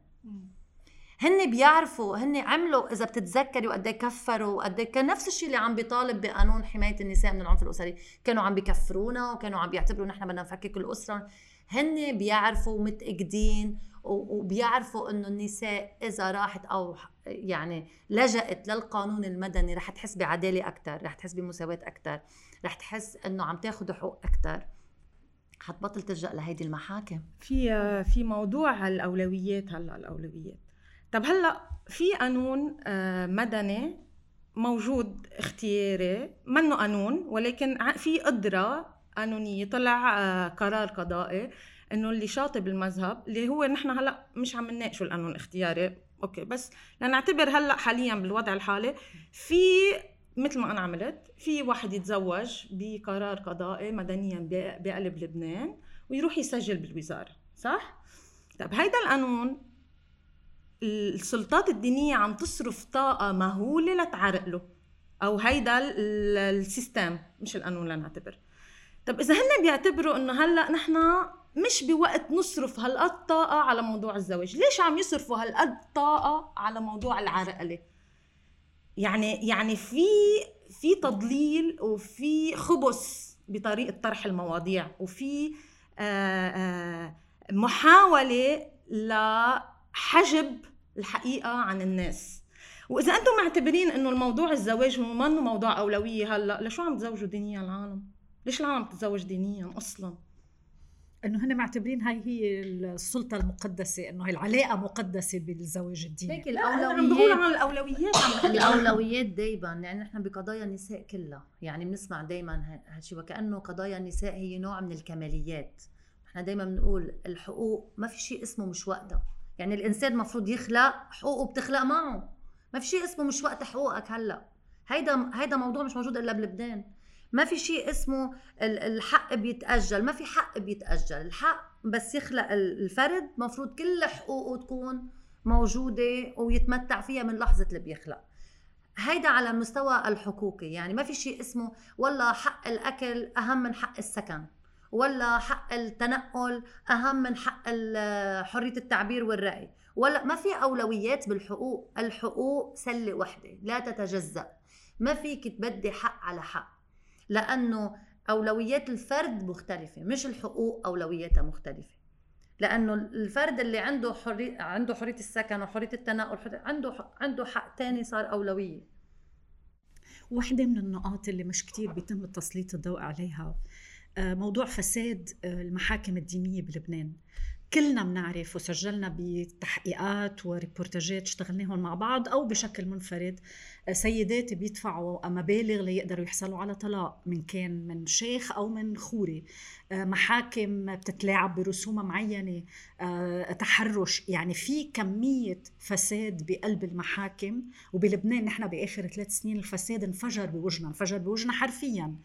هن بيعرفوا هن عملوا إذا بتتذكري وقد إيه كفروا وقد إيه كان نفس الشيء اللي عم بيطالب بقانون حماية النساء من العنف الأسري. كانوا عم بكفرونا وكانوا عم بيعتبروا نحن بدنا نفكك الأسرة. هن بيعرفوا متاكدين وبيعرفوا انه النساء إذا راحت أو يعني لجأت للقانون المدني رح تحس بعدالة أكثر رح تحس بمساواة أكثر رح تحس انه عم تاخذ حقوق أكثر حتبطل تلجأ لهيدي المحاكم. في في موضوع الأولويات هلا الأولويات. طب هلا في قانون آه، مدني موجود اختياري منه قانون ولكن في قدرة قانونية طلع آه، قرار قضائي إنه اللي شاطب المذهب اللي هو نحن هلا مش عم نناقشه القانون الاختياري. أوكي بس لنعتبر هلا حاليا بالوضع الحالي في مثل ما أنا عملت في واحد يتزوج بقرار قضائي مدنيا بقلب لبنان ويروح يسجل بالوزارة صح؟ طب هيدا القانون السلطات الدينية عم تصرف طاقة مهولة لتعرق له. أو هيدا السيستم مش القانون لنعتبر. طب إذا هن بيعتبروا إنه هلأ نحن مش بوقت نصرف هالقد طاقة على موضوع الزواج، ليش عم يصرفوا هالقد طاقة على موضوع العرقلة؟ يعني يعني في في تضليل وفي خبث بطريقة طرح المواضيع. وفي آآ آآ لحجب الحقيقة عن الناس. وإذا أنتم معتبرين إنه الموضوع الزواج هو منه موضوع أولوية هلأ لشو عم تزوجوا دينيا العالم؟ ليش العالم بتتزوج دينيا أصلا؟ إنه هن معتبرين هاي هي السلطة المقدسة إنه هي العلاقة مقدسة بالزواج الديني. هيك الاولويات عم بقول عن الأولويات الأولويات دائما يعني نحن بقضايا النساء كلها يعني بنسمع دائما هالشيء وكأنه قضايا النساء هي نوع من الكماليات. نحن دائما بنقول الحقوق ما في شيء اسمه مش وقتها يعني الإنسان المفروض يخلق حقوقه بتخلق معه. ما في شيء اسمه مش وقت حقوقك هلا. هيدا هيدا موضوع مش موجود إلا بلبنان. ما في شيء اسمه الحق بيتأجل. ما في حق بيتأجل. الحق بس يخلق الفرد مفروض كل حقوقه تكون موجودة ويتمتع فيها من لحظة اللي بيخلق. هيدا على المستوى الحقوقي. يعني ما في شيء اسمه والله حق الأكل أهم من حق السكن. ولا حق التنقل أهم من حق حرية التعبير والرأي. ولا ما في أولويات بالحقوق الحقوق سلة وحدة لا تتجزأ. ما فيك تبدي حق على حق لأنه أولويات الفرد مختلفة مش الحقوق أولوياتها مختلفة. لأنه الفرد اللي عنده حريه عنده حرية السكن وحرية التنقل عنده عنده حق ثاني صار أولوية. واحدة من النقاط اللي مش كتير بيتم تسليط الضوء عليها موضوع فساد المحاكم الدينية بلبنان. كلنا بنعرف وسجلنا بتحقيقات وريبورتاجات اشتغلناهم مع بعض أو بشكل منفرد. سيدات بيدفعوا مبالغ ليقدروا يحصلوا على طلاق من كان من شيخ أو من خوري. محاكم بتتلاعب برسوم معينة. تحرش. يعني في كمية فساد بقلب المحاكم. وبلبنان نحن بآخر ثلاث سنين الفساد انفجر بوجهنا انفجر بوجهنا حرفيا.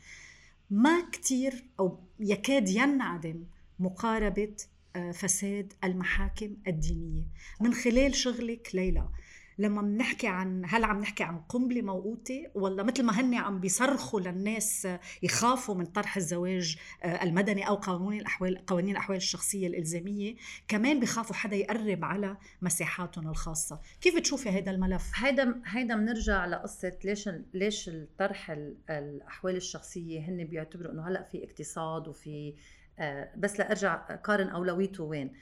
ما كتير أو يكاد ينعدم مقاربة آه، فساد المحاكم الدينية. من خلال شغلك ليلى لما بنحكي عن هل عم نحكي عن قنبلة موقوتة ولا مثل ما هن عم بيصرخوا للناس يخافوا من طرح الزواج آه، المدني أو قانون الأحوال قوانين الأحوال الشخصية الإلزامية كمان بيخافوا حدا يقرب على مساحاتهم الخاصة. كيف بتشوفي هذا الملف؟ هيدا هيدا بنرجع لقصة ليش ليش الطرح الأحوال الشخصية هن بيعتبروا إنه هلأ في اقتصاد وفي آه، بس لأرجع قارن أولويته وين.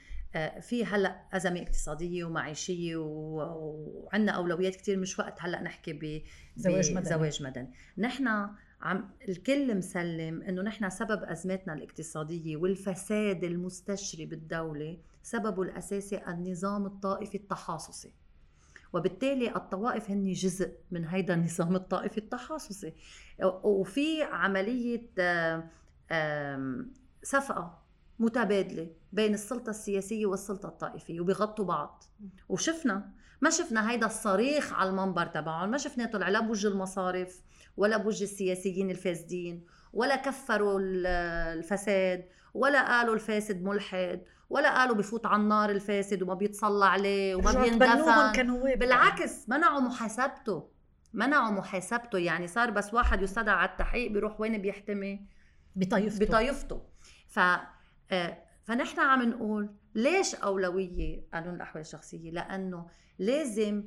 في هلأ أزمة اقتصادية ومعيشية وعندنا أولويات كثير مش وقت هلأ نحكي ب زواج مدني. زواج مدني. نحن عم الكل مسلم إنه نحن سبب أزمتنا الاقتصادية والفساد المستشري بالدولة سببه الأساسي النظام الطائفي التحاصصي. وبالتالي الطوائف هن جزء من هيدا النظام الطائفي التحاصصي. وفي عملية صفقه متبادلة بين السلطة السياسية والسلطة الطائفية وبيغطوا بعض. وشفنا ما شفنا هيدا الصريخ على المنبر تبعهم ما شفناته لا بوجه المصارف ولا بوجه السياسيين الفاسدين ولا كفروا الفساد ولا قالوا الفاسد ملحد ولا قالوا بفوت على النار الفاسد وما بيتصلى عليه وما بيندفن. بالعكس منعوا محاسبته. منعوا محاسبته. يعني صار بس واحد يستدعى على التحقيق بيروح وين بيحتمي؟ بطايفته بطايفته ف فنحن عم نقول ليش أولوية قانون الأحوال الشخصية؟ لأنه لازم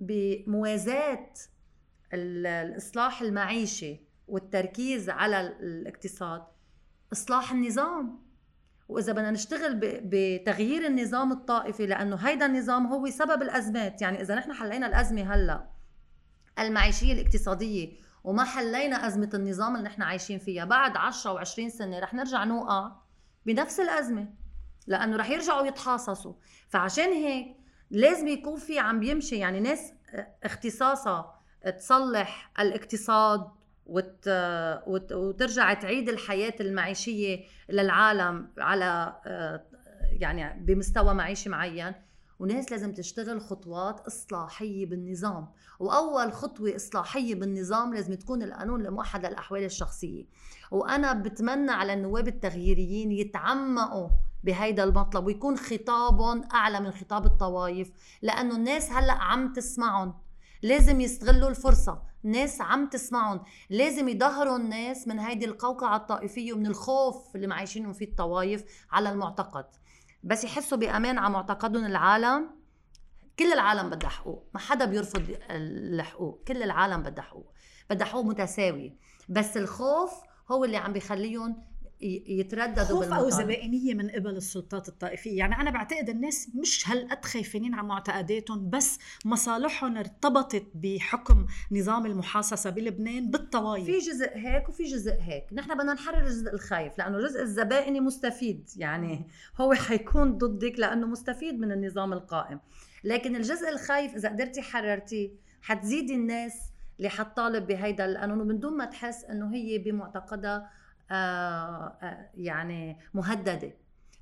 بموازاة الإصلاح المعيشي والتركيز على الاقتصاد إصلاح النظام وإذا بدنا نشتغل بتغيير النظام الطائفي لأنه هيدا النظام هو سبب الأزمات يعني إذا نحن حلينا الأزمة هلأ المعيشية الاقتصادية وما حلينا أزمة النظام اللي نحن عايشين فيها بعد 10 و20 سنة رح نرجع نوقع بنفس الأزمة لأنه رح يرجعوا يتحاصصوا. فعشان هيك لازم يكون في عم بيمشي يعني ناس اختصاصها تصلح الاقتصاد وت... وت... وترجع تعيد الحياة المعيشية للعالم على يعني بمستوى معيشي معين. وناس لازم تشتغل خطوات إصلاحية بالنظام وأول خطوة إصلاحية بالنظام لازم تكون القانون الموحد للأحوال الشخصية. وأنا بتمنى على النواب التغييريين يتعمقوا بهيدا المطلب ويكون خطابهم أعلى من خطاب الطوائف لأنه الناس هلأ عم تسمعهم. لازم يستغلوا الفرصة ناس عم تسمعهم. لازم يظهروا الناس من هيدي القوقعة الطائفية ومن الخوف اللي معيشينهم فيه الطوائف على المعتقد. بس يحسوا بأمان على معتقدهم العالم. كل العالم بدها حقوق ما حدا بيرفض الحقوق. كل العالم بدها حقوق بدها حقوق متساوية. بس الخوف هو اللي عم بيخليهم يترددوا خوف أو زبائنية من قبل السلطات الطائفية. يعني أنا بعتقد الناس مش هالقد خايفين على معتقداتهم بس مصالحهم ارتبطت بحكم نظام المحاصصة بلبنان بالطوائف في جزء هيك وفي جزء هيك. نحن بدنا نحرر الجزء الخايف لأنه الجزء الزبائني مستفيد. يعني هو حيكون ضدك لأنه مستفيد من النظام القائم. لكن الجزء الخايف إذا قدرتي حررتيه حتزيدي الناس اللي حتطالب بهيدا القانون ومن دون ما تحس إنه هي بمعتقدها يعني مهددة.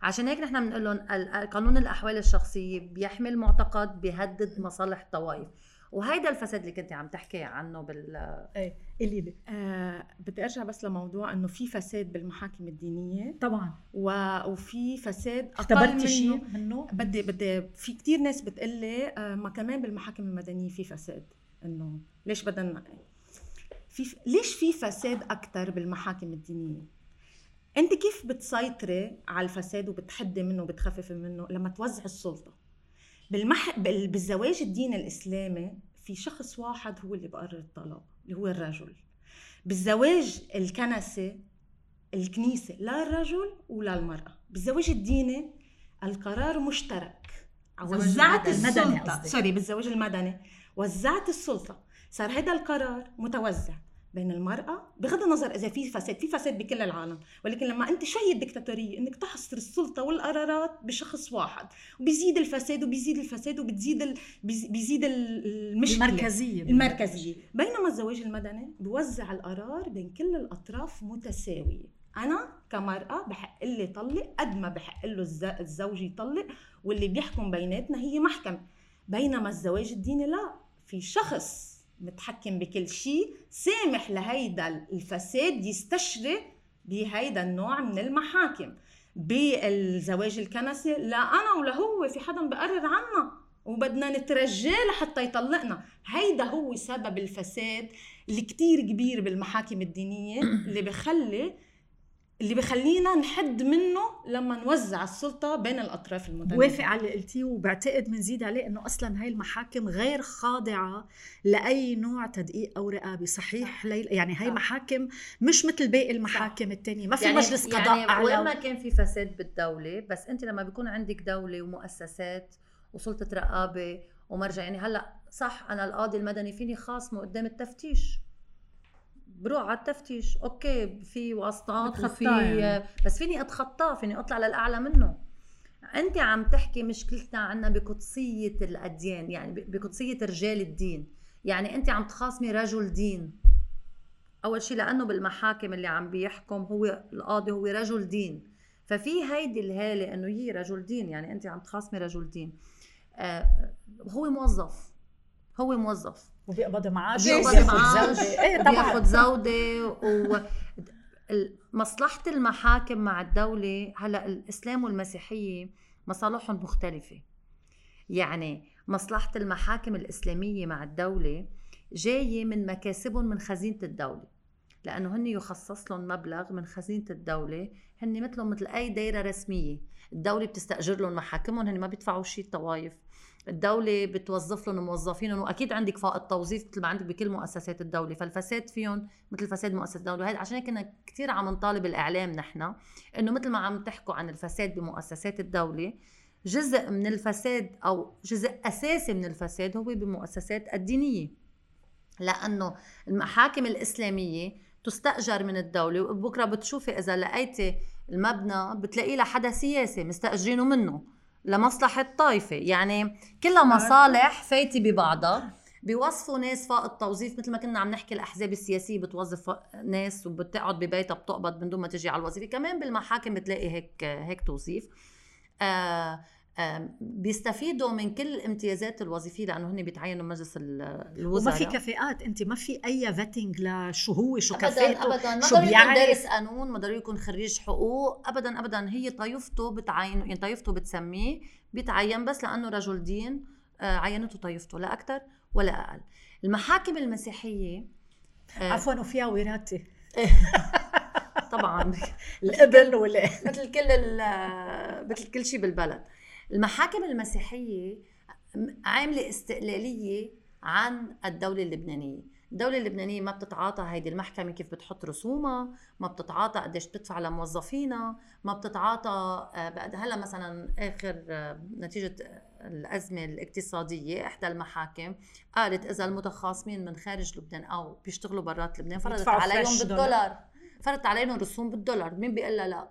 عشان هيك نحن بنقول لهم قانون الأحوال الشخصيه بيحمل معتقد بيهدد مصالح الطوائف. وهيدا الفساد اللي كنت عم تحكي عنه بال إيه اللي دي. آه بدي أرجع بس لموضوع إنه في فساد بالمحاكم الدينية. طبعا. و... وفي فساد أقل منه شيء منه؟ بدي بدي في كثير ناس بتقلي آه ما كمان بالمحاكم المدنية في فساد. إنه ليش بدنا في ليش في فساد أكثر بالمحاكم الدينية؟ أنت كيف بتسيطري على الفساد وبتحدي منه وبتخففي منه لما توزع السلطة؟ بالمح... بالزواج الديني الإسلامي في شخص واحد هو اللي بقرر الطلاق اللي هو الرجل. بالزواج الكنسي الكنيسة لا الرجل ولا المرأة. بالزواج الديني القرار مشترك. وزعت السلطة سوري بالزواج المدني. وزعت السلطة. صار هذا القرار متوزع. بين المرأة بغض النظر إذا في فساد في فساد بكل العالم ولكن لما أنت شو هي الدكتاتورية إنك تحصر السلطة والقرارات بشخص واحد وبيزيد الفساد وبيزيد الفساد وبتزيد ال... بيزيد المشكلة. المركزية. المركزية. بينما الزواج المدني بوزع القرار بين كل الأطراف متساوية. أنا كمرأة بحق لي طلق قد ما بحق له الزوج يطلق واللي بيحكم بيناتنا هي محكمة. بينما الزواج الديني لا في شخص متحكم بكل شيء سامح لهيدا الفساد يستشري بهيدا النوع من المحاكم. بالزواج الكنسي لا أنا ولا هو في حدا بقرر عنا وبدنا نترجاه لحتى يطلقنا. هيدا هو سبب الفساد اللي كتير كبير بالمحاكم الدينية [coughs] اللي بخلي اللي بخلينا نحد منه لما نوزع السلطة بين الأطراف المتنازعه بوافق على اللي قلتيه وبعتقد بنزيد عليه إنه أصلا هاي المحاكم غير خاضعة لأي نوع تدقيق أو رقابة. صحيح ليل يعني هاي صح. محاكم مش مثل باقي المحاكم الثانية ما في يعني مجلس قضاء يعني أعلى. وين ما كان في فساد بالدولة بس أنت لما بيكون عندك دولة ومؤسسات وسلطة رقابة ومرجع يعني هلأ صح أنا القاضي المدني فيني خاصمه قدام التفتيش. بروح على التفتيش أوكي في واسطات وفي يعني. بس فيني اتخطاه فيني أطلع للأعلى منه. انت عم تحكي مشكلتنا عنا بقدسية الأديان يعني بقدسية رجال الدين. يعني انت عم تخاصمي رجل دين. أول شيء لأنه بالمحاكم اللي عم بيحكم هو القاضي هو رجل دين. ففي هيدي الهالة إنه هي رجل دين يعني انت عم تخاصمي رجل دين. آه هو موظف. هو موظف. وبيقبض معاش بيقبض معاش إيه طبعا. بياخذ زوده و مصلحة المحاكم مع الدولة هلأ الإسلام والمسيحية مصالحهم مختلفة. يعني مصلحة المحاكم الإسلامية مع الدولة جاية من مكاسبهم من خزينة الدولة. لأنه هن يخصص لهم مبلغ من خزينة الدولة هن مثلهم مثل أي دايرة رسمية. الدولة بتستأجر لهم محاكمهم هن ما بيدفعوا شيء الطوائف الدولة بتوظف لهم موظفين وأكيد عندك فائض توظيف مثل ما عندك بكل مؤسسات الدولة فالفساد فيهم مثل فساد مؤسسات الدولة. وهذا عشان هيك كنا كثير عم نطالب الإعلام نحن إنه مثل ما عم تحكوا عن الفساد بمؤسسات الدولة جزء من الفساد أو جزء أساسي من الفساد هو بمؤسسات الدينية. لأنه المحاكم الإسلامية تستأجر من الدولة وبكرة بتشوفي إذا لقيتي المبنى بتلاقي لها حدا سياسي مستأجرينه منه. لمصلحة طائفة يعني كلها مصالح فايتة ببعضها. بيوظفوا ناس فوق التوظيف مثل ما كنا عم نحكي الأحزاب السياسية بتوظف ناس وبتقعد ببيتها بتقبض من دون ما تجي على الوظيفة. كمان بالمحاكم بتلاقي هيك هيك توظيف. آه بيستفيدوا من كل الامتيازات الوظيفيه لأنه هن بيتعينوا مجلس الوزراء وما في كفاءات أنت ما في أي فيتنج لشو هو شو كفاءته ابدا. ما ضروري يكون دارس قانون ما ضروري يكون خريج حقوق. ابدا ابدا. هي طائفته بتعينه يعني طائفته بتسميه بيتعين بس لأنه رجل دين آه، عينته طائفته لا أكثر ولا أقل. المحاكم المسيحية آه، عفوا وفيها وراثه [laughs] طبعا. الابن ولا مثل كل مثل كل شيء بالبلد. المحاكم المسيحية عاملة استقلالية عن الدولة اللبنانية. الدولة اللبنانية ما بتتعاطى هيدي المحكمة كيف بتحط رسومها، ما بتتعاطى قديش بتدفع لموظفينها، ما بتتعاطى آه، هلا مثلا آخر آه، نتيجة الأزمة الاقتصادية إحدى المحاكم قالت إذا المتخاصمين من خارج لبنان أو بيشتغلوا برات لبنان فرضت عليهم بالدولار. فرضت عليهم رسوم بالدولار، مين بيقول لا؟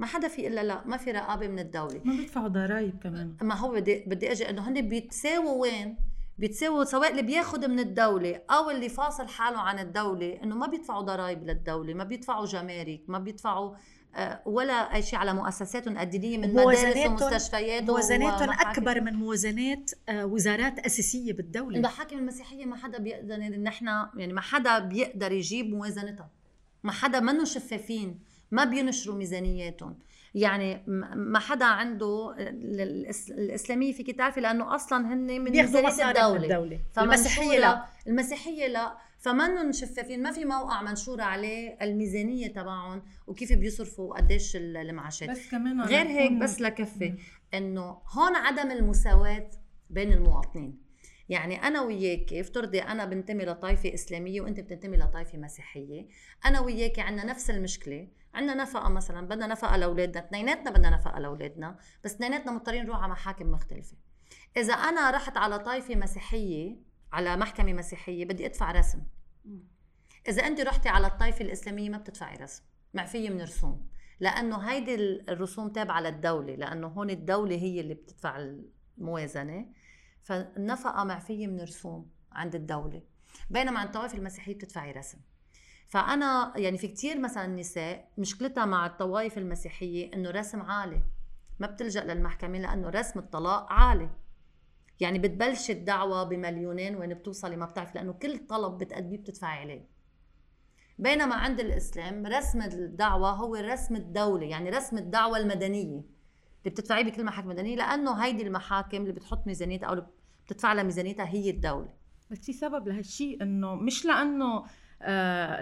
ما حدا في إلا لا ما في رقابة من الدولة. ما بيدفعوا ضرائب كمان. ما هو بدي بدي أجي إنه هن بيتساووا وين؟ بيتساووا سواء اللي بياخذ من الدولة أو اللي فاصل حاله عن الدولة إنه ما بيدفعوا ضرائب للدولة ما بيدفعوا جمارك ما بيدفعوا آه، ولا أي شيء على مؤسساتهم الدينية من مدارس ومستشفيات موازناتهم أكبر من موازنات آه، وزارات أساسية بالدولة. المحاكم المسيحية ما حدا بيقدر نحن يعني ما حدا بيقدر يجيب موازنتها. ما حدا منه شفافين. ما بينشروا ميزانياتهم. يعني ما حدا عنده الإسلامية فيك تعرفي لأنه أصلا هن من ميزانية الدولة, الدولة. المسيحية لا. المسيحية لا. فمنهم شفافين. ما في موقع منشور عليه الميزانية تبعهم وكيف بيصرفوا قديش المعاشات. بس كمان غير هيك بس لكفي إنه هون عدم المساواة بين المواطنين. يعني أنا وياك افترضي أنا بنتمي لطائفه إسلامية وأنت بتنتمي لطائفه مسيحية أنا وياك عندنا نفس المشكلة عندنا نفقة مثلا بدنا نفقة لأولادنا اثنيناتنا بدنا نفقة لأولادنا بس اثنيناتنا مضطرين نروح على محاكم مختلفة. إذا أنا رحت على طائفه مسيحية على محكمة مسيحية بدي أدفع رسم. إذا أنت رحتي على الطائفه الإسلامية ما بتدفعي رسم معفيه من رسوم. لأنه هيدي الرسوم تابعة للدولة لأنه هون الدولة هي اللي بتدفع الموازنة. فالنفقة معفيه من رسوم عند الدولة بينما عند الطوائف المسيحية بتدفعي رسم. فأنا يعني في كتير مثلا نساء مشكلتها مع الطوائف المسيحية إنه رسم عالي. ما بتلجأ للمحكمة لأنه رسم الطلاق عالي. يعني بتبلش الدعوة بمليونين وين بتوصلي ما بتعرف لأنه كل طلب بتأديه بتدفعي عليه. بينما عند الإسلام رسم الدعوة هو رسم الدولة يعني رسم الدعوة المدنية. اللي بتدفعيه بكل محاكم مدنيه لأنه هيدي المحاكم اللي بتحط ميزانيتها أو اللي بتدفع لها ميزانيتها هي الدولة. بس في سبب لهالشيء إنه مش لأنه آه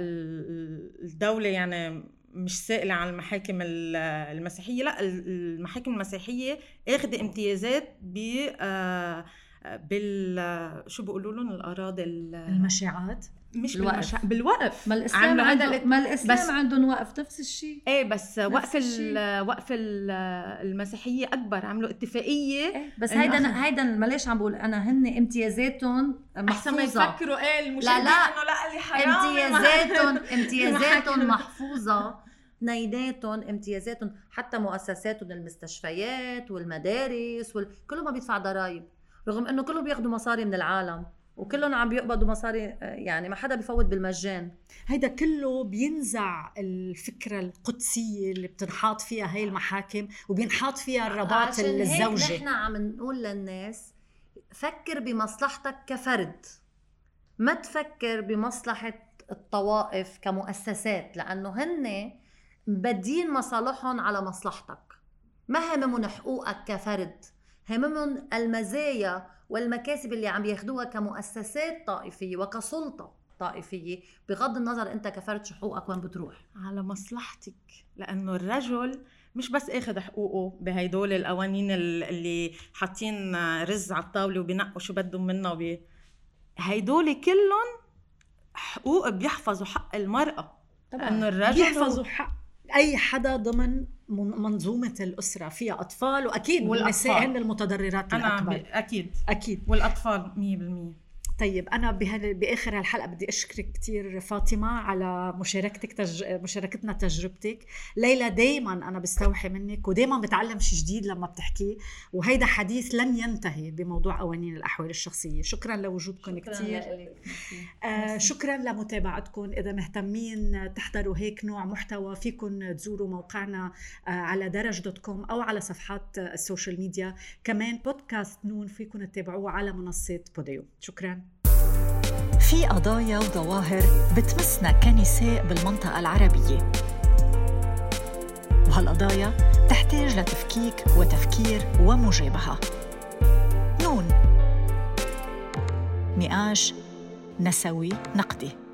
الدولة يعني مش سائلة عن المحاكم المسيحية لأ المحاكم المسيحية اخذ امتيازات ب آه، بال شو بيقولوا لهم الأراضي المشاعات مش بالوقف. بالمشا... بالوقف. ما الإسلام عنده ما الإسلام بس... عندهم وقف. نفس الشيء. إيه بس وقف ال... وقف المسيحية أكبر عملوا اتفاقية إيه بس هيدا أخ... هيدا معلش عم بقول أنا هن امتيازاتهم محفوظه ما يفكروا إيه المشاهدين لا لا. إنه لا اللي حرام. امتيازاتهم [laughs] امتيازاتهم [laughs] محفوظة. اثنيناتهم امتيازاتهم حتى مؤسساتهم المستشفيات والمدارس وال... كلهم ما بيدفع ضرائب رغم إنه كلهم بياخذوا مصاري من العالم. وكلهم عم بيقبضوا مصاري يعني ما حدا بفوت بالمجان. هيدا كله بينزع الفكرة القدسية اللي بتنحاط فيها هاي المحاكم وبينحاط فيها الرباط الزوجي. نحن عم نقول للناس فكر بمصلحتك كفرد. ما تفكر بمصلحة الطوائف كمؤسسات لأنه هن بدين مصالحهم على مصلحتك. ما هممهم حقوقك كفرد. هممهم المزايا والمكاسب اللي عم ياخدوها كمؤسسات طائفية وكسلطة طائفية بغض النظر انت كفرد شو حقوقك وين بتروح. على مصلحتك لأنه الرجل مش بس آخذ حقوقه بهدول القوانين اللي حاطين رز على الطاولة وبينقوا شو بدهم منا وبي هيدول كلهم حقوق بيحفظوا حق المرأة. طبعا. انه الرجل بيحفظوا حق أي حدا ضمن منظومة الأسرة فيها أطفال وأكيد النساء هن المتضررات الأكبر. أكيد. أكيد. والأطفال 100% طيب أنا بآخر هالحلقة بدي أشكرك كثير فاطمة على مشاركتك تج... مشاركتنا تجربتك. ليلى دائما أنا بستوحي منك ودائما بتعلم شيء جديد لما بتحكيه وهيدا حديث لن ينتهي بموضوع قوانين الأحوال الشخصية. شكرا لوجودكم كثير آه شكرا لمتابعتكم. إذا مهتمين تحضروا هيك نوع محتوى فيكم تزوروا موقعنا آه على درج dot com أو على صفحات ال social media. كمان بودكاست نون فيكم تتابعوه على منصة بوديو. شكرا. في قضايا وظواهر بتمسنا كنساء بالمنطقة العربية. وهالقضايا تحتاج لتفكيك وتفكير ومجابهة. نون. نقاش نسوي نقدي.